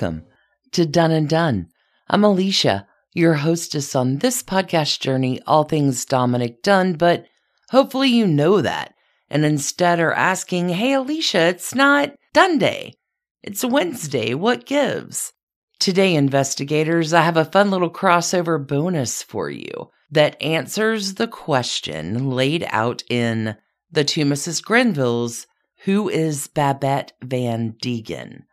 Welcome to Dunne and Done. I'm Alicia, your hostess on this podcast journey, all things Dominick Dunne, but hopefully you know that and instead are asking, Hey, Alicia, it's not Dunne Day. It's Wednesday. What gives? Today, investigators, I have a fun little crossover bonus for you that answers the question laid out in The Two Mrs. Grenvilles Who is Babette Van Degen?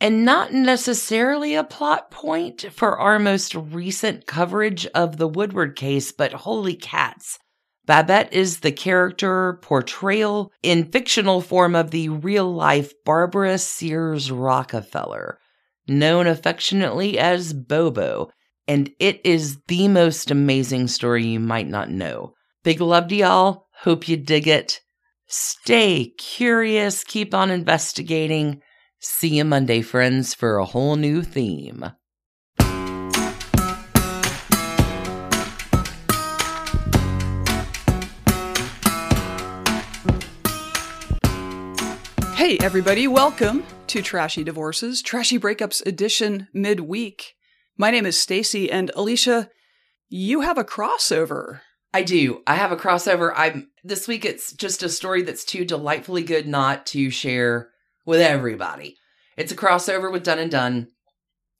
And not necessarily a plot point for our most recent coverage of the Woodward case, but holy cats. Babette is the character portrayal in fictional form of the real life Barbara Sears Rockefeller, known affectionately as Bobo, and it is the most amazing story you might not know. Big love to y'all. Hope you dig it. Stay curious, keep on investigating See you Monday, friends, for a whole new theme. Hey, everybody, welcome to Trashy Divorces, Trashy Breakups Edition midweek. My name is Stacy, and Alicia, you have a crossover. I do. I have a crossover. I'm this week it's just a story that's too delightfully good not to share with everybody. It's a crossover with Dunne and Done.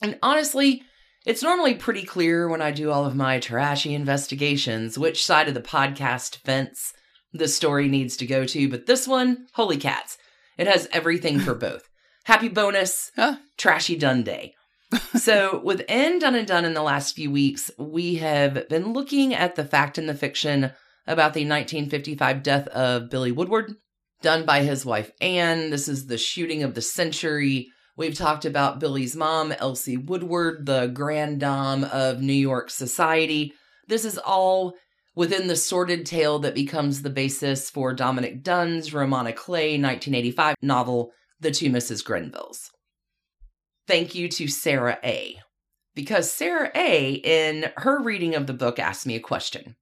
And honestly, it's normally pretty clear when I do all of my trashy investigations which side of the podcast fence the story needs to go to, but this one, holy cats, it has everything for both. Happy bonus, huh? trashy Dunne day. so, with within Dunne and Done in the last few weeks, we have been looking at the fact and the fiction about the 1955 death of Billy Woodward, done by his wife Anne. This is the shooting of the century. We've talked about Billy's mom, Elsie Woodward, the grand dame of New York society. This is all within the sordid tale that becomes the basis for Dominick Dunne's roman à clef 1985 novel, The Two Mrs. Grenvilles. Thank you to Sarah A. Because Sarah A., in her reading of the book, asked me a question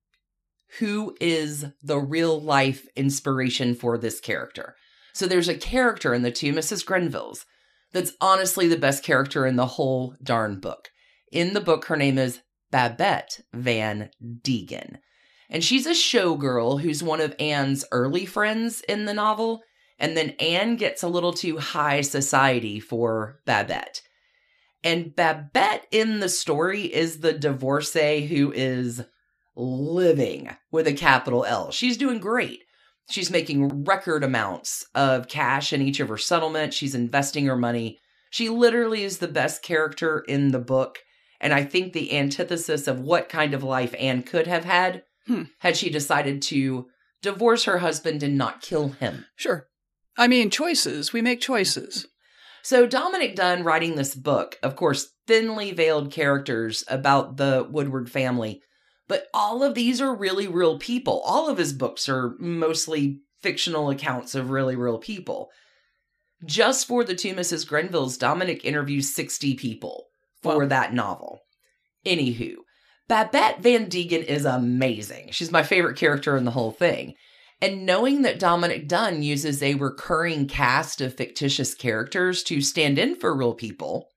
who is the real life inspiration for this character. So there's a character in the two Mrs. Grenvilles that's honestly the best character in the whole darn book. In the book, her name is Babette Van Degen. And she's a showgirl who's one of Anne's early friends in the novel. And then Anne gets a little too high society for Babette. And Babette in the story is the divorcee who is living with a capital L. She's doing great. She's making record amounts of cash in each of her settlements. She's investing her money. She literally is the best character in the book. And I think the antithesis of what kind of life Anne could have had hmm. had she decided to divorce her husband and not kill him. Sure. I mean, choices. We make choices. So, Dominick Dunne writing this book, of course, thinly veiled characters about the Woodward family but all of these are really real people. All of his books are mostly fictional accounts of really real people. Just for the two Mrs. Grenvilles, Dominick interviews 60 people for wow. that novel. Anywho, Babette Van Degen is amazing. She's my favorite character in the whole thing. And knowing that Dominick Dunne uses a recurring cast of fictitious characters to stand in for real people,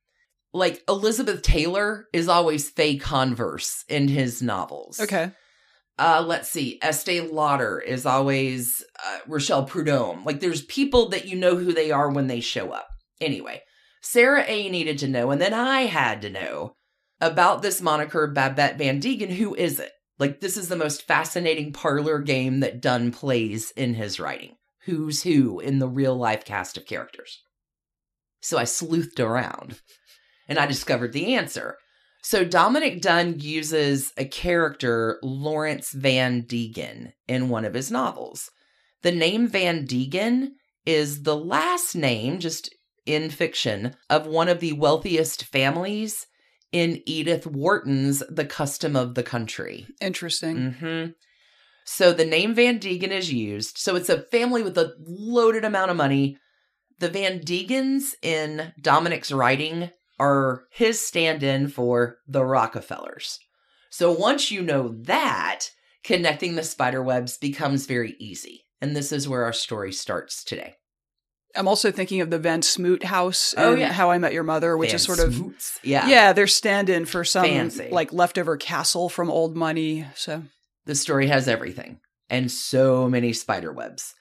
like Elizabeth Taylor is always Faye Converse in his novels. Okay. Uh, let's see. Estee Lauder is always uh, Rochelle Prudhomme. Like there's people that you know who they are when they show up. Anyway, Sarah A needed to know, and then I had to know about this moniker Babette Van Degen. Who is it? Like this is the most fascinating parlor game that Dunne plays in his writing. Who's who in the real life cast of characters? So I sleuthed around and I discovered the answer. So Dominick Dunne uses a character, Lawrence Van Degen, in one of his novels. The name Van Degen is the last name, just in fiction, of one of the wealthiest families in Edith Wharton's The Custom of the Country. Interesting. Mm-hmm. So the name Van Degen is used. So it's a family with a loaded amount of money. The Van Degens in Dominick's writing are his stand in for the Rockefellers. So once you know that, connecting the spider webs becomes very easy. And this is where our story starts today. I'm also thinking of the Van Smoot house Oh, yeah. How I Met Your Mother, which Van is sort of Smoots. yeah. yeah, they're stand-in for some Fancy. like leftover castle from old money. So The story has everything and so many spider webs.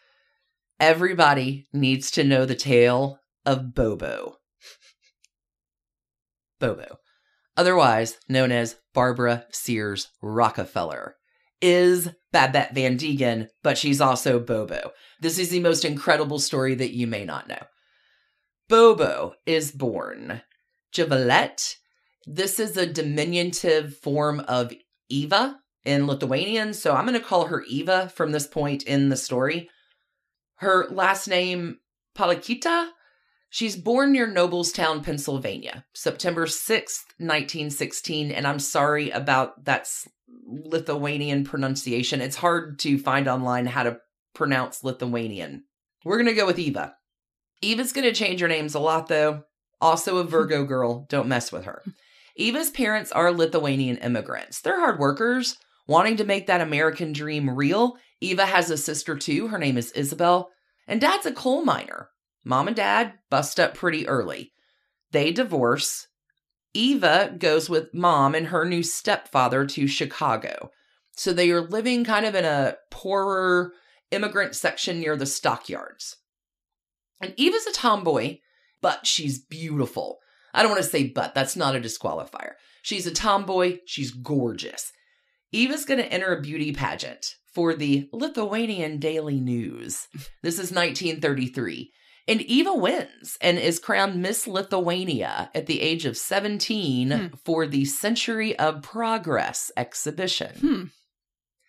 Everybody needs to know the tale of Bobo. Bobo, otherwise known as Barbara Sears Rockefeller, is Babette Van Degen, but she's also Bobo. This is the most incredible story that you may not know. Bobo is born Javalette. This is a diminutive form of Eva in Lithuanian, so I'm going to call her Eva from this point in the story. Her last name, Palakita. She's born near Noblestown, Pennsylvania, September 6th, 1916. And I'm sorry about that Lithuanian pronunciation. It's hard to find online how to pronounce Lithuanian. We're going to go with Eva. Eva's going to change her names a lot, though. Also a Virgo girl. Don't mess with her. Eva's parents are Lithuanian immigrants. They're hard workers, wanting to make that American dream real. Eva has a sister too. Her name is Isabel. And dad's a coal miner. Mom and dad bust up pretty early. They divorce. Eva goes with mom and her new stepfather to Chicago. So they are living kind of in a poorer immigrant section near the stockyards. And Eva's a tomboy, but she's beautiful. I don't want to say but, that's not a disqualifier. She's a tomboy, she's gorgeous. Eva's going to enter a beauty pageant for the Lithuanian Daily News. This is 1933. And Eva wins and is crowned Miss Lithuania at the age of 17 Hmm. for the Century of Progress exhibition. hmm.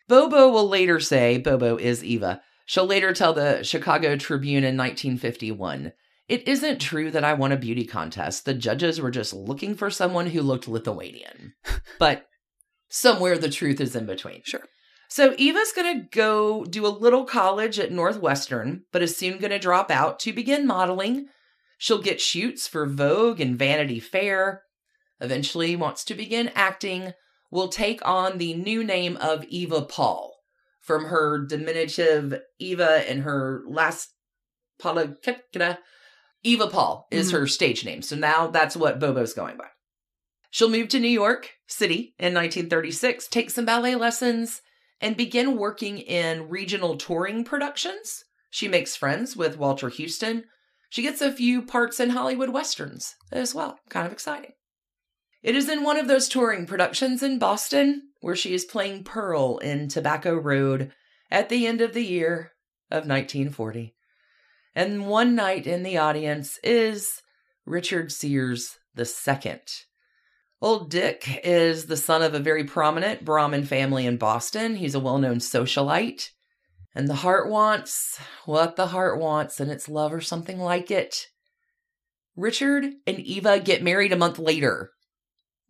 Bobo will later say, Bobo is Eva. She'll later tell the Chicago Tribune in 1951 It isn't true that I won a beauty contest. The judges were just looking for someone who looked Lithuanian. but somewhere the truth is in between. Sure. So Eva's going to go do a little college at Northwestern, but is soon going to drop out to begin modeling. She'll get shoots for Vogue and Vanity Fair. Eventually wants to begin acting. Will take on the new name of Eva Paul from her diminutive Eva and her last Palakekna. Eva Paul is Mhm. her stage name. So now that's what Bobo's going by. She'll move to New York City in 1936, take some ballet lessons, and begin working in regional touring productions. She makes friends with Walter Huston. She gets a few parts in Hollywood westerns as well. Kind of exciting. It is in one of those touring productions in Boston where she is playing Pearl in Tobacco Road at the end of the year of 1940. And one night in the audience is Richard Sears II. Old Dick is the son of a very prominent Brahmin family in Boston. He's a well known socialite. And the heart wants what the heart wants, and it's love or something like it. Richard and Eva get married a month later,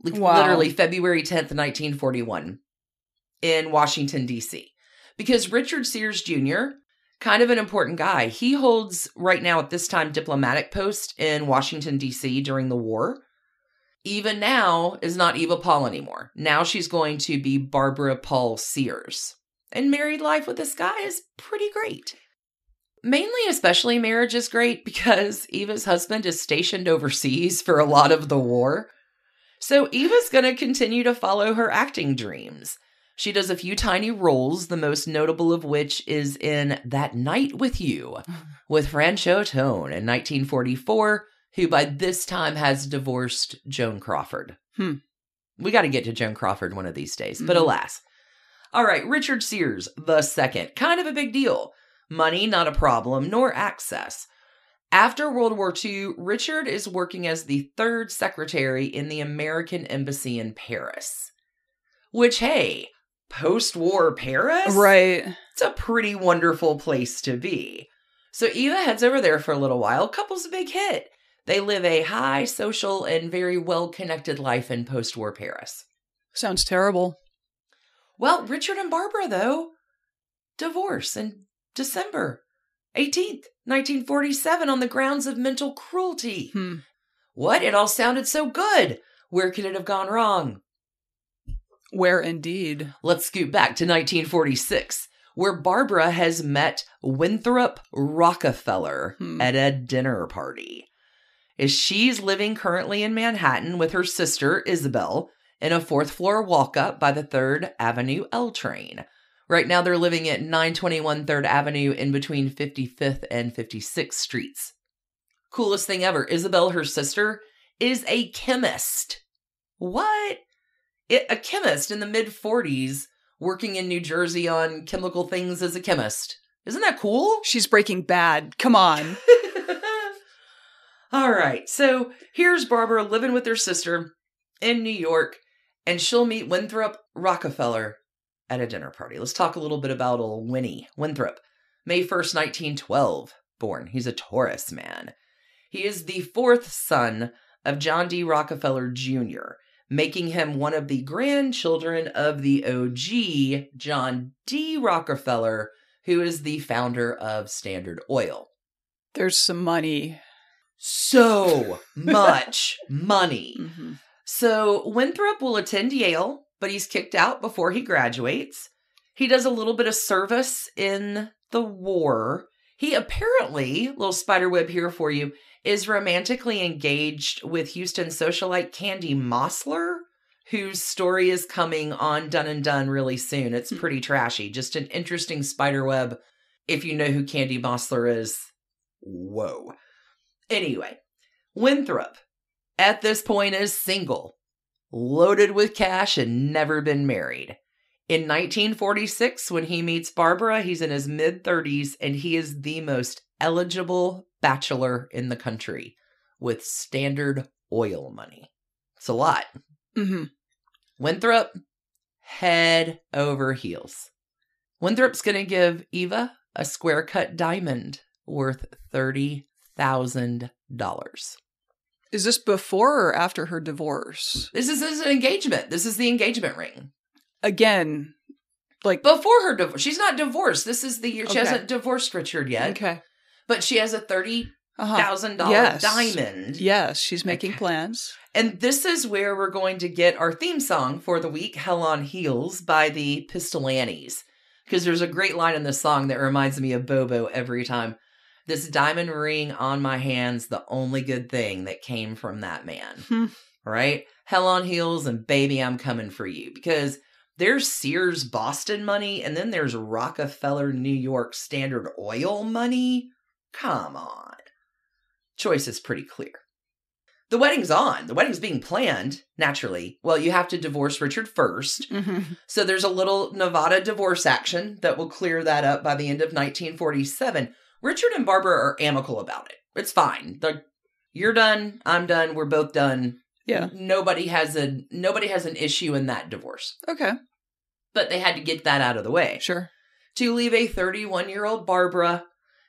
like Wow. literally February 10th, 1941, in Washington, D.C. Because Richard Sears Jr., kind of an important guy, he holds right now at this time diplomatic post in Washington, D.C. during the war. Eva now is not Eva Paul anymore. Now she's going to be Barbara Paul Sears. And married life with this guy is pretty great. Mainly, especially, marriage is great because Eva's husband is stationed overseas for a lot of the war. So Eva's going to continue to follow her acting dreams. She does a few tiny roles, the most notable of which is in That Night with You with Franchot Tone in 1944, who by this time has divorced Joan Crawford. Hmm. We got to get to Joan Crawford one of these days, but Mhm. alas. All right, Richard Sears, the second. Kind of a big deal. Money, not a problem, nor access. After World War II, Richard is working as the third secretary in the American Embassy in Paris. Which, hey, post war Paris? Right. It's a pretty wonderful place to be. So Eva heads over there for a little while. Couple's a big hit. They live a high social and very well connected life in post war Paris. Sounds terrible. Well, Richard and Barbara, though, divorce in December 18th, 1947, on the grounds of mental cruelty. Hmm. What? It all sounded so good. Where could it have gone wrong? Where indeed? Let's scoot back to 1946, where Barbara has met Winthrop Rockefeller Hmm. at a dinner party. Is she's living currently in Manhattan with her sister Isabel in a fourth floor walk up by the 3rd Avenue L train. Right now they're living at 921 3rd Avenue in between 55th and 56th streets. Coolest thing ever, Isabel, her sister, is a chemist. What? It, a chemist in the mid 40s working in New Jersey on chemical things as a chemist. Isn't that cool? She's breaking bad. Come on. All right. So here's Barbara living with her sister in New York, and she'll meet Winthrop Rockefeller at a dinner party. Let's talk a little bit about old Winnie Winthrop. May 1st, 1912, born. He's a Taurus man. He is the fourth son of John D. Rockefeller Jr., making him one of the grandchildren of the OG John D. Rockefeller, who is the founder of Standard Oil There's some money. So much money. Mhm. So Winthrop will attend Yale, but he's kicked out before he graduates. He does a little bit of service in the war. He apparently, little spiderweb here for you, is romantically engaged with Houston socialite Candy Mossler, whose story is coming on Dunne and Done really soon. It's Hmm. pretty trashy. Just an interesting spiderweb. If you know who Candy Mossler is, whoa. Anyway, Winthrop at this point is single, loaded with cash, and never been married. In 1946, when he meets Barbara, he's in his mid 30s and he is the most eligible bachelor in the country with standard oil money. It's a lot. Mhm. Winthrop, head over heels. Winthrop's going to give Eva a square cut diamond worth $30,000. Is this before or after her divorce? This is, this is an engagement. This is the engagement ring. Again, like Before her divorce. She's not divorced. This is the year. She hasn't divorced Richard yet. okay. But she has a $30,000 Uh-huh. Yes. diamond. Yes, she's making Okay. plans. And this is where we're going to get our theme song for the week, Hell on Heels by the Pistol Annies. Because there's a great line in this song that reminds me of Bobo every time. This diamond ring on my hand's the only good thing that came from that man. Hmm. Right? Hell on Heels and Baby, I'm Coming for You. Because there's Sears Boston money and then there's Rockefeller New York Standard Oil money. Come on. Choice is pretty clear. The wedding's on. The wedding's being planned, naturally. Well, you have to divorce Richard first. Mhm. So there's a little Nevada divorce action that will clear that up by the end of 1947. Richard and Barbara are amicable about it. It's fine. Like you're done, I'm done, we're both done. Yeah. Nobody has a nobody has an issue in that divorce. Okay. But they had to get that out of the way Sure. to leave a 31 year old Barbara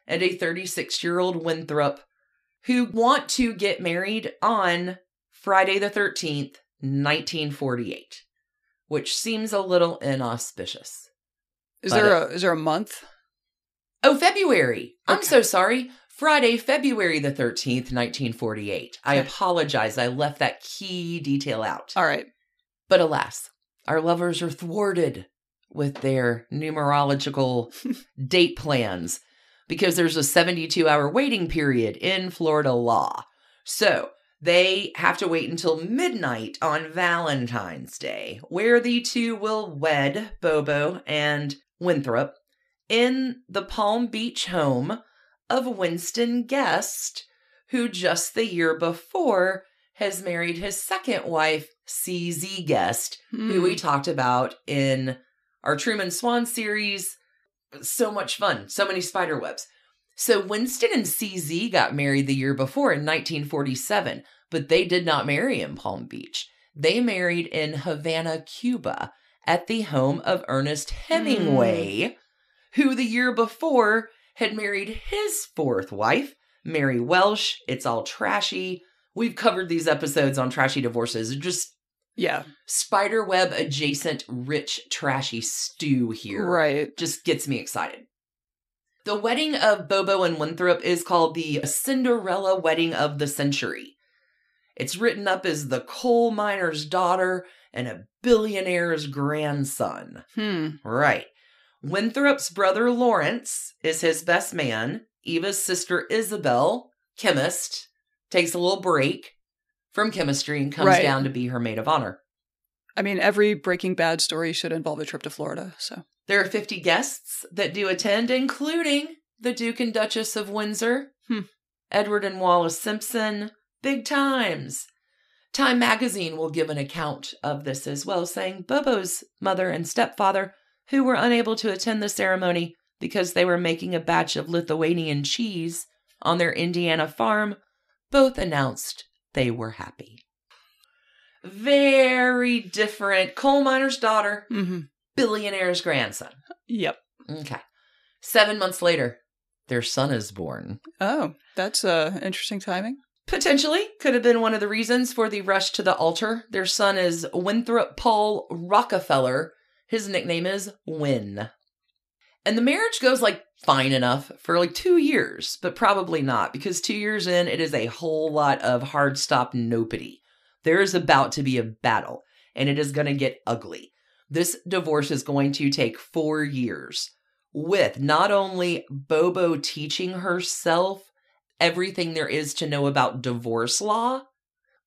and a 36 year old Winthrop who want to get married on Friday the 13th, 1948, which seems a little inauspicious. Is But there a is there a month? Oh, February. I'm so sorry. Friday, February the 13th, 1948. I apologize. I left that key detail out. All right. But alas, our lovers are thwarted with their numerological date plans because there's a 72 hour waiting period in Florida law. So they have to wait until midnight on Valentine's Day, where the two will wed Bobo and Winthrop in the Palm Beach home of Winston Guest, who just the year before has married his second wife, CZ Guest, who Hmm. we talked about in our Truman Swan series. So much fun, so many spider webs. So Winston and CZ got married the year before in 1947, but they did not marry in Palm Beach. They married in Havana, Cuba, at the home of Ernest Hemingway, who the year before had married his fourth wife, Mary Welsh. It's all trashy. We've covered these episodes on trashy divorces. Just yeah. spiderweb adjacent rich trashy stew here Right. just gets me excited the wedding of bobo and winthrop is called the cinderella wedding of the century it's written up as the coal miner's daughter and a billionaire's grandson Hmm. right Winthrop's brother Laurance is his best man. Eva's sister Isabel, chemist, takes a little break from chemistry and comes Right. down to be her maid of honor. I mean, every Breaking Bad story should involve a trip to Florida. So There are 50 guests that do attend, including the Duke and Duchess of Windsor, Hmm. Edward and Wallis Simpson, big times. Time magazine will give an account of this as well, saying Bobo's mother and stepfather, who were unable to attend the ceremony because they were making a batch of Lithuanian cheese on their Indiana farm, both announced they were happy. Very different. Coal miner's daughter, hmm billionaire's grandson. Yep. Okay. Seven months later, their son is born. Oh, that's uh, interesting timing. Potentially could have been one of the reasons for the rush to the altar. Their son is Winthrop Paul Rockefeller. His nickname is Win. And the marriage goes like fine enough for like two years, but probably not because two years in, it is a whole lot of hard stop nopity. There is about to be a battle and it is going to get ugly. This divorce is going to take four years with not only Bobo teaching herself everything there is to know about divorce law,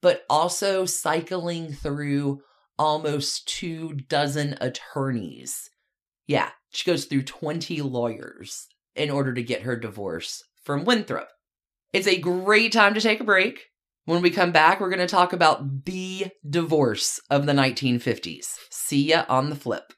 but also cycling through almost two dozen attorneys. Yeah, she goes through 20 lawyers in order to get her divorce from Winthrop. It's a great time to take a break. When we come back, we're going to talk about the divorce of the 1950s. See ya on the flip.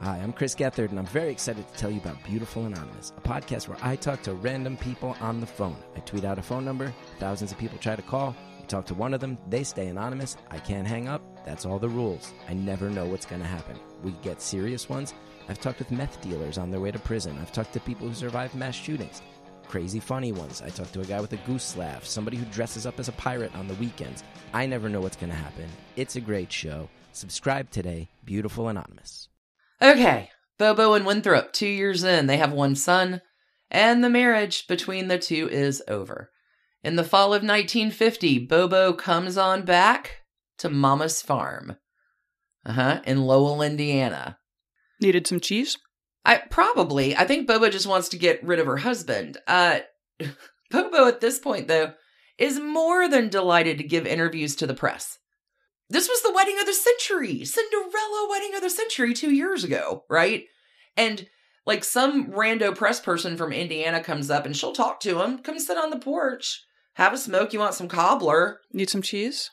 Hi, I'm Chris Gethard, and I'm very excited to tell you about Beautiful Anonymous, a podcast where I talk to random people on the phone. I tweet out a phone number, thousands of people try to call. You talk to one of them, they stay anonymous. I can't hang up. That's all the rules. I never know what's going to happen. We get serious ones. I've talked with meth dealers on their way to prison. I've talked to people who survived mass shootings. Crazy funny ones. I talked to a guy with a goose laugh, somebody who dresses up as a pirate on the weekends. I never know what's going to happen. It's a great show. Subscribe today, Beautiful Anonymous. Okay, Bobo and Winthrop, two years in, they have one son, and the marriage between the two is over. In the fall of 1950, Bobo comes on back to Mama's farm. Uh huh, in Lowell, Indiana. Needed some cheese. I probably, I think Bobo just wants to get rid of her husband. Uh, Bobo at this point, though, is more than delighted to give interviews to the press. This was the wedding of the century, Cinderella wedding of the century two years ago, right? And like some rando press person from Indiana comes up and she'll talk to him, come sit on the porch, have a smoke. You want some cobbler? Need some cheese.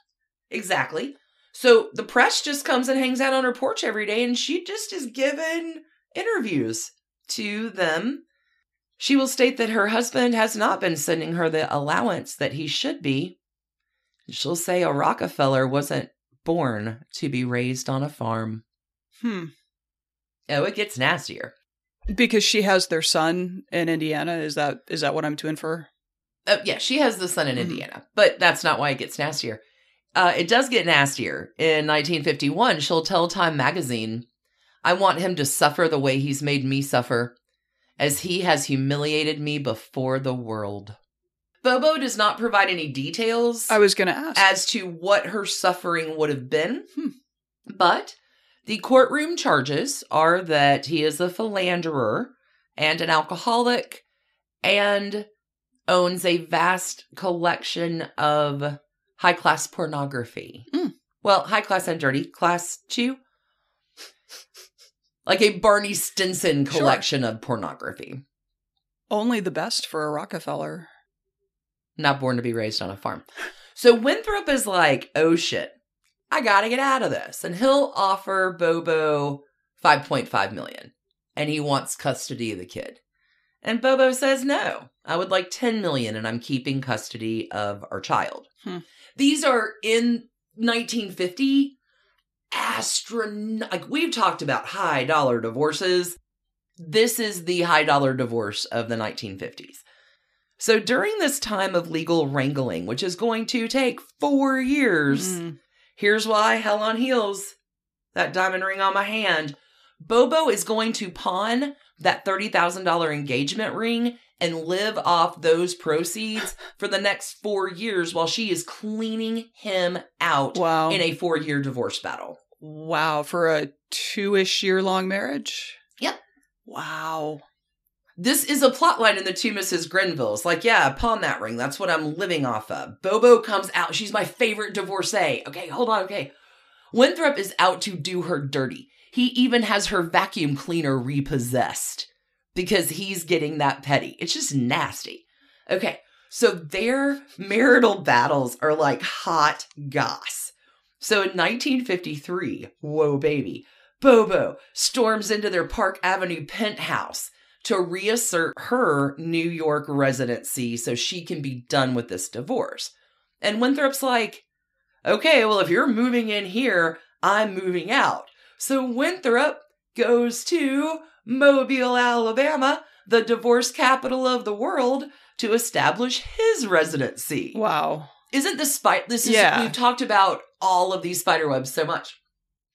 Exactly. So the press just comes and hangs out on her porch every day, and she just is given interviews to them. She will state that her husband has not been sending her the allowance that he should be. She'll say a Rockefeller wasn't born to be raised on a farm. Hmm. Oh, it gets nastier. Because she has their son in Indiana. Is that is that what I'm to infer? Uh, yeah, she has the son in Mhm. Indiana, but that's not why it gets nastier. Uh, it does get nastier. In 1951, she'll tell Time magazine, I want him to suffer the way he's made me suffer, as he has humiliated me before the world. Bobo does not provide any details I was going to ask. as to what her suffering would have been. Hmm. But the courtroom charges are that he is a philanderer and an alcoholic and owns a vast collection of high class pornography. Hmm. Well, high class and dirty class too. Like a Barney Stinson Sure. collection of pornography. Only the best for a Rockefeller. not born to be raised on a farm. So Winthrop is like, oh shit, I gotta get out of this. And he'll offer Bobo 5.5 million. And he wants custody of the kid. And Bobo says, no, I would like 10 million and I'm keeping custody of our child. Hmm. These are in 1950 astron like we've talked about high dollar divorces. This is the high dollar divorce of the 1950s. So during this time of legal wrangling, which is going to take four years, Mm. here's why hell on heels, that diamond ring on my hand. Bobo is going to pawn that $30,000 engagement ring and live off those proceeds for the next four years while she is cleaning him out Wow. in a four year divorce battle. wow. For a two ish year long marriage? Yep. Wow. This is a plot line in the two Mrs. Grenvilles. Like, yeah, pawn that ring. That's what I'm living off of. Bobo comes out. She's my favorite divorcee. Okay, hold on. Okay. Winthrop is out to do her dirty. He even has her vacuum cleaner repossessed because he's getting that petty. It's just nasty. Okay, so their marital battles are like hot goss. So in 1953, whoa baby, Bobo storms into their Park Avenue penthouse to reassert her New York residency so she can be done with this divorce. And Winthrop's like, okay, well, if you're moving in here, I'm moving out. So Winthrop goes to Mobile, Alabama, the divorce capital of the world, to establish his residency. Wow. Isn't this spite? This is Yeah. we've talked about all of these spider webs so much.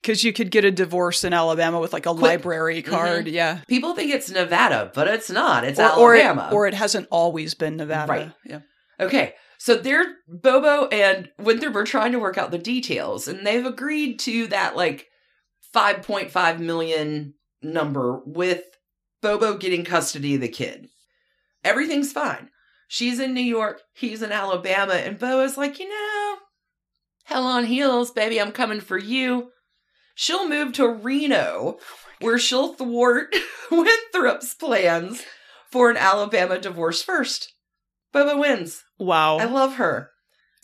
Because you could get a divorce in Alabama with like a Quick. library mm-hmm. card. Yeah. People think it's Nevada, but it's not. It's Or, or, Alabama. it, or it hasn't always been Nevada. Right. Yeah. Okay, so they're Bobo and Winthrop are trying to work out the details, and they've agreed to that like 5.5 million number with Bobo getting custody of the kid. Everything's fine. She's in New York, he's in Alabama, and Bobo's like, you know, hell on heels, baby, I'm coming for you. She'll move to Reno, oh where she'll thwart Winthrop's plans for an Alabama divorce first. Bobo wins. Wow. I love her.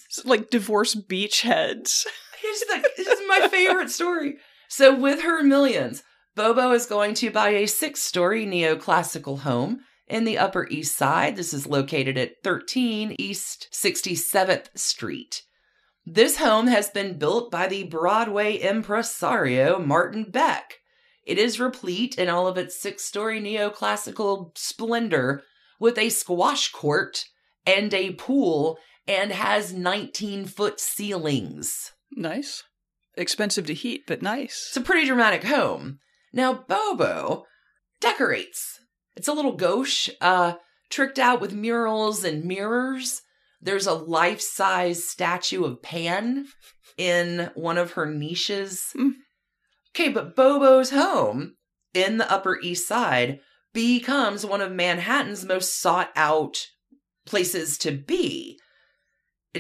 It's like divorce beachheads. The, this is my favorite story. So, with her millions, Bobo is going to buy a six story neoclassical home in the Upper East Side. This is located at 13 East 67th Street. This home has been built by the Broadway impresario Martin Beck. It is replete in all of its six story neoclassical splendor with a squash court and a pool and has 19 foot ceilings. Nice. Expensive to heat, but nice. It's a pretty dramatic home. Now, Bobo decorates. It's a little gauche, uh, tricked out with murals and mirrors. There's a life size statue of Pan in one of her niches. Hmm. Okay, but Bobo's home in the Upper East Side becomes one of Manhattan's most sought out places to be.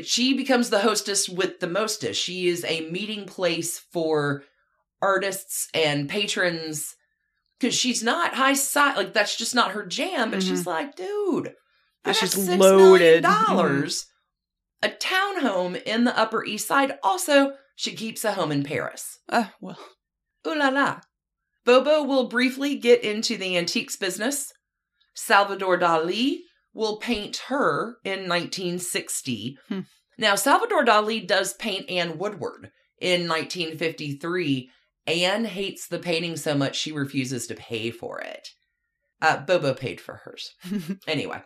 She becomes the hostess with the mostest. She is a meeting place for artists and patrons because she's not high side. Like that's just not her jam. But she's like, dude, I She's six loaded. dollars. A townhome in the Upper East Side. Also, she keeps a home in Paris. Ah, well. Ooh la la. Bobo will briefly get into the antiques business. Salvador Dali will paint her in 1960. Hmm. Now, Salvador Dali does paint Anne Woodward in 1953. Anne hates the painting so much she refuses to pay for it. Uh, Bobo paid for hers. Anyway,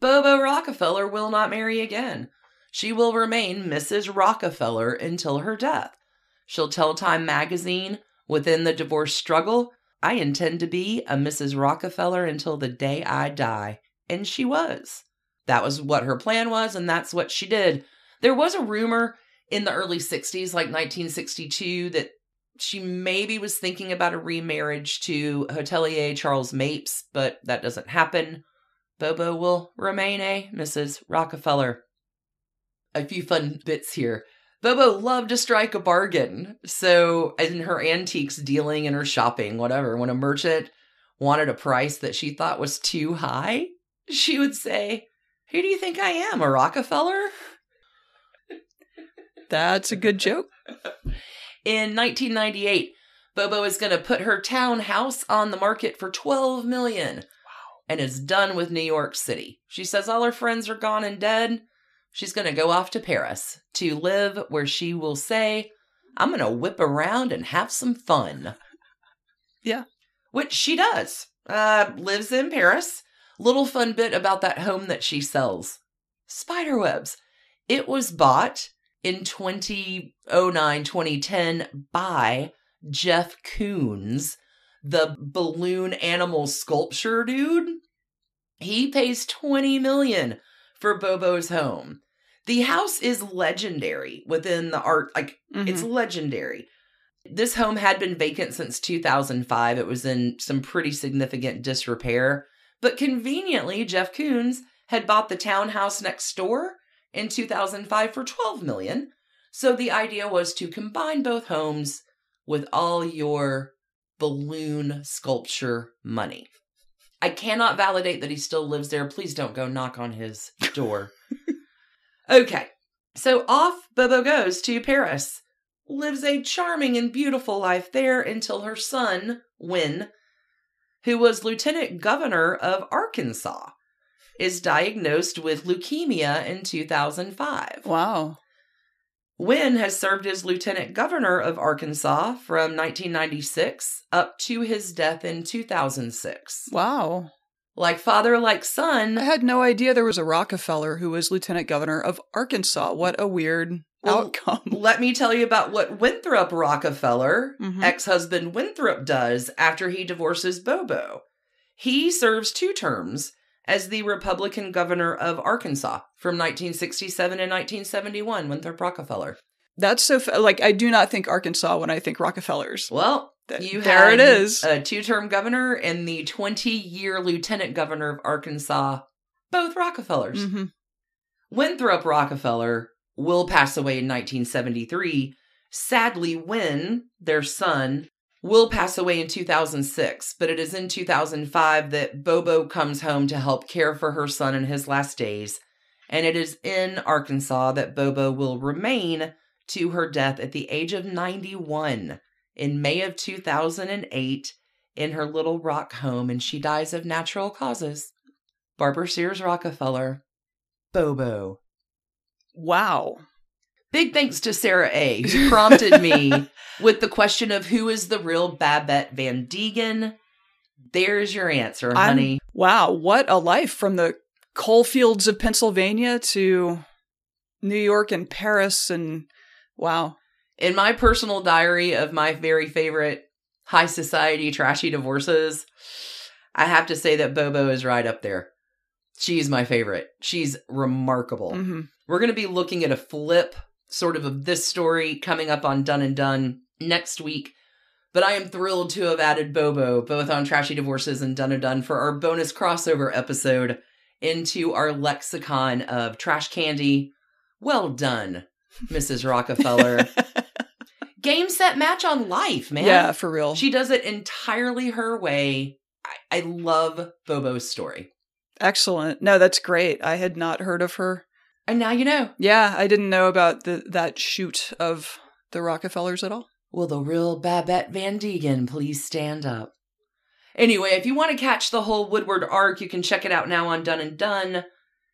Bobo Rockefeller will not marry again. She will remain Mrs. Rockefeller until her death. She'll tell Time magazine within the divorce struggle, I intend to be a Mrs. Rockefeller until the day I die. And she was. That was what her plan was, and that's what she did. There was a rumor in the early 60s, like 1962, that she maybe was thinking about a remarriage to hotelier Charles Mapes, but that doesn't happen. Bobo will remain eh, a Mrs. Rockefeller. A few fun bits here. Bobo loved to strike a bargain. So, in her antiques dealing and her shopping, whatever, when a merchant wanted a price that she thought was too high, she would say, Who do you think I am, a Rockefeller? That's a good joke. In 1998, Bobo is going to put her townhouse on the market for 12 million. Wow. And is done with New York City. She says all her friends are gone and dead. She's going to go off to Paris to live where she will say, I'm going to whip around and have some fun. Yeah. Which she does. Uh, lives in Paris. Little fun bit about that home that she sells spiderwebs. It was bought in 2009, 2010 by Jeff Koons, the balloon animal sculpture dude. He pays 20 million for Bobo's home. The house is legendary within the art, like Mhm. it's legendary. This home had been vacant since 2005. It was in some pretty significant disrepair. But conveniently, Jeff Koons had bought the townhouse next door in 2005 for 12 million. So the idea was to combine both homes with all your balloon sculpture money. I cannot validate that he still lives there. Please don't go knock on his door. okay. So off Bobo goes to Paris. Lives a charming and beautiful life there until her son, Win, who was lieutenant governor of Arkansas, is diagnosed with leukemia in 2005. Wow. Win has served as lieutenant governor of Arkansas from 1996 up to his death in 2006. Wow. Like father, like son. I had no idea there was a Rockefeller who was lieutenant governor of Arkansas. What a weird Well, outcome. Let me tell you about what Winthrop Rockefeller, Mhm. ex husband Winthrop, does after he divorces Bobo. He serves two terms as the Republican governor of Arkansas from 1967 and 1971, Winthrop Rockefeller. That's so fa- like I do not think Arkansas when I think Rockefellers. Well, Th- you there it is. a two-term governor and the 20-year lieutenant governor of Arkansas, both Rockefellers. Mhm. Winthrop Rockefeller will pass away in 1973. Sadly, when their son, will pass away in 2006, but it is in 2005 that Bobo comes home to help care for her son in his last days. And it is in Arkansas that Bobo will remain to her death at the age of 91 in May of 2008 in her Little Rock home, and she dies of natural causes. Barbara Sears Rockefeller, Bobo. Wow. Big thanks to Sarah A., who prompted me with the question of who is the real Babette Van Degen. There's your answer, I'm- honey. Wow, what a life from the coal fields of Pennsylvania to New York and Paris and wow. In my personal diary of my very favorite high society trashy divorces, I have to say that Bobo is right up there. She's my favorite. She's remarkable. Mhm. We're going to be looking at a flip sort of of this story coming up on Dunne and Done next week. But I am thrilled to have added Bobo both on Trashy Divorces and Dunne and Done for our bonus crossover episode into our lexicon of trash candy. Well done, Mrs. Rockefeller. Game set match on life, man. Yeah, for real. She does it entirely her way. I, I love Bobo's story. Excellent. No, that's great. I had not heard of her. And now you know. Yeah, I didn't know about the that shoot of the Rockefellers at all. Will the real Babette Van Degen please stand up? Anyway, if you want to catch the whole Woodward arc, you can check it out now on Dunne and Done.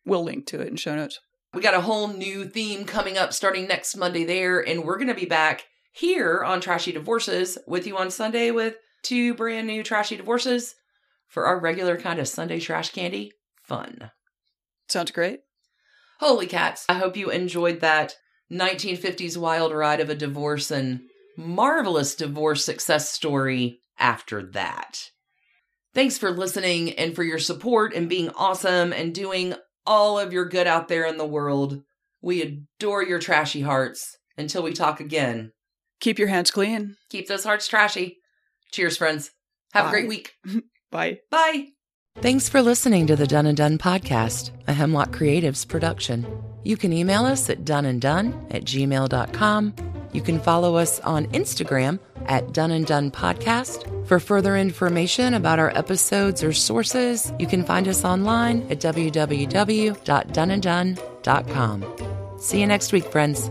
We'll link to it in show notes. We got a whole new theme coming up starting next Monday there, and we're going to be back here on Trashy Divorces with you on Sunday with two brand new Trashy Divorces for our regular kind of Sunday trash candy fun. Sounds great. Holy cats. I hope you enjoyed that 1950s wild ride of a divorce and marvelous divorce success story after that. Thanks for listening and for your support and being awesome and doing all of your good out there in the world. We adore your trashy hearts. Until we talk again, Keep your hands clean. keep those hearts trashy. Cheers, friends. Have a great week. Bye. Bye. Thanks for listening to the Dunne and Done podcast, a Hemlock Creatives production. You can email us at doneanddone at gmail.com. You can follow us on Instagram at Dunne and Done Podcast. For further information about our episodes or sources, you can find us online at www.doneanddone.com. See you next week, friends.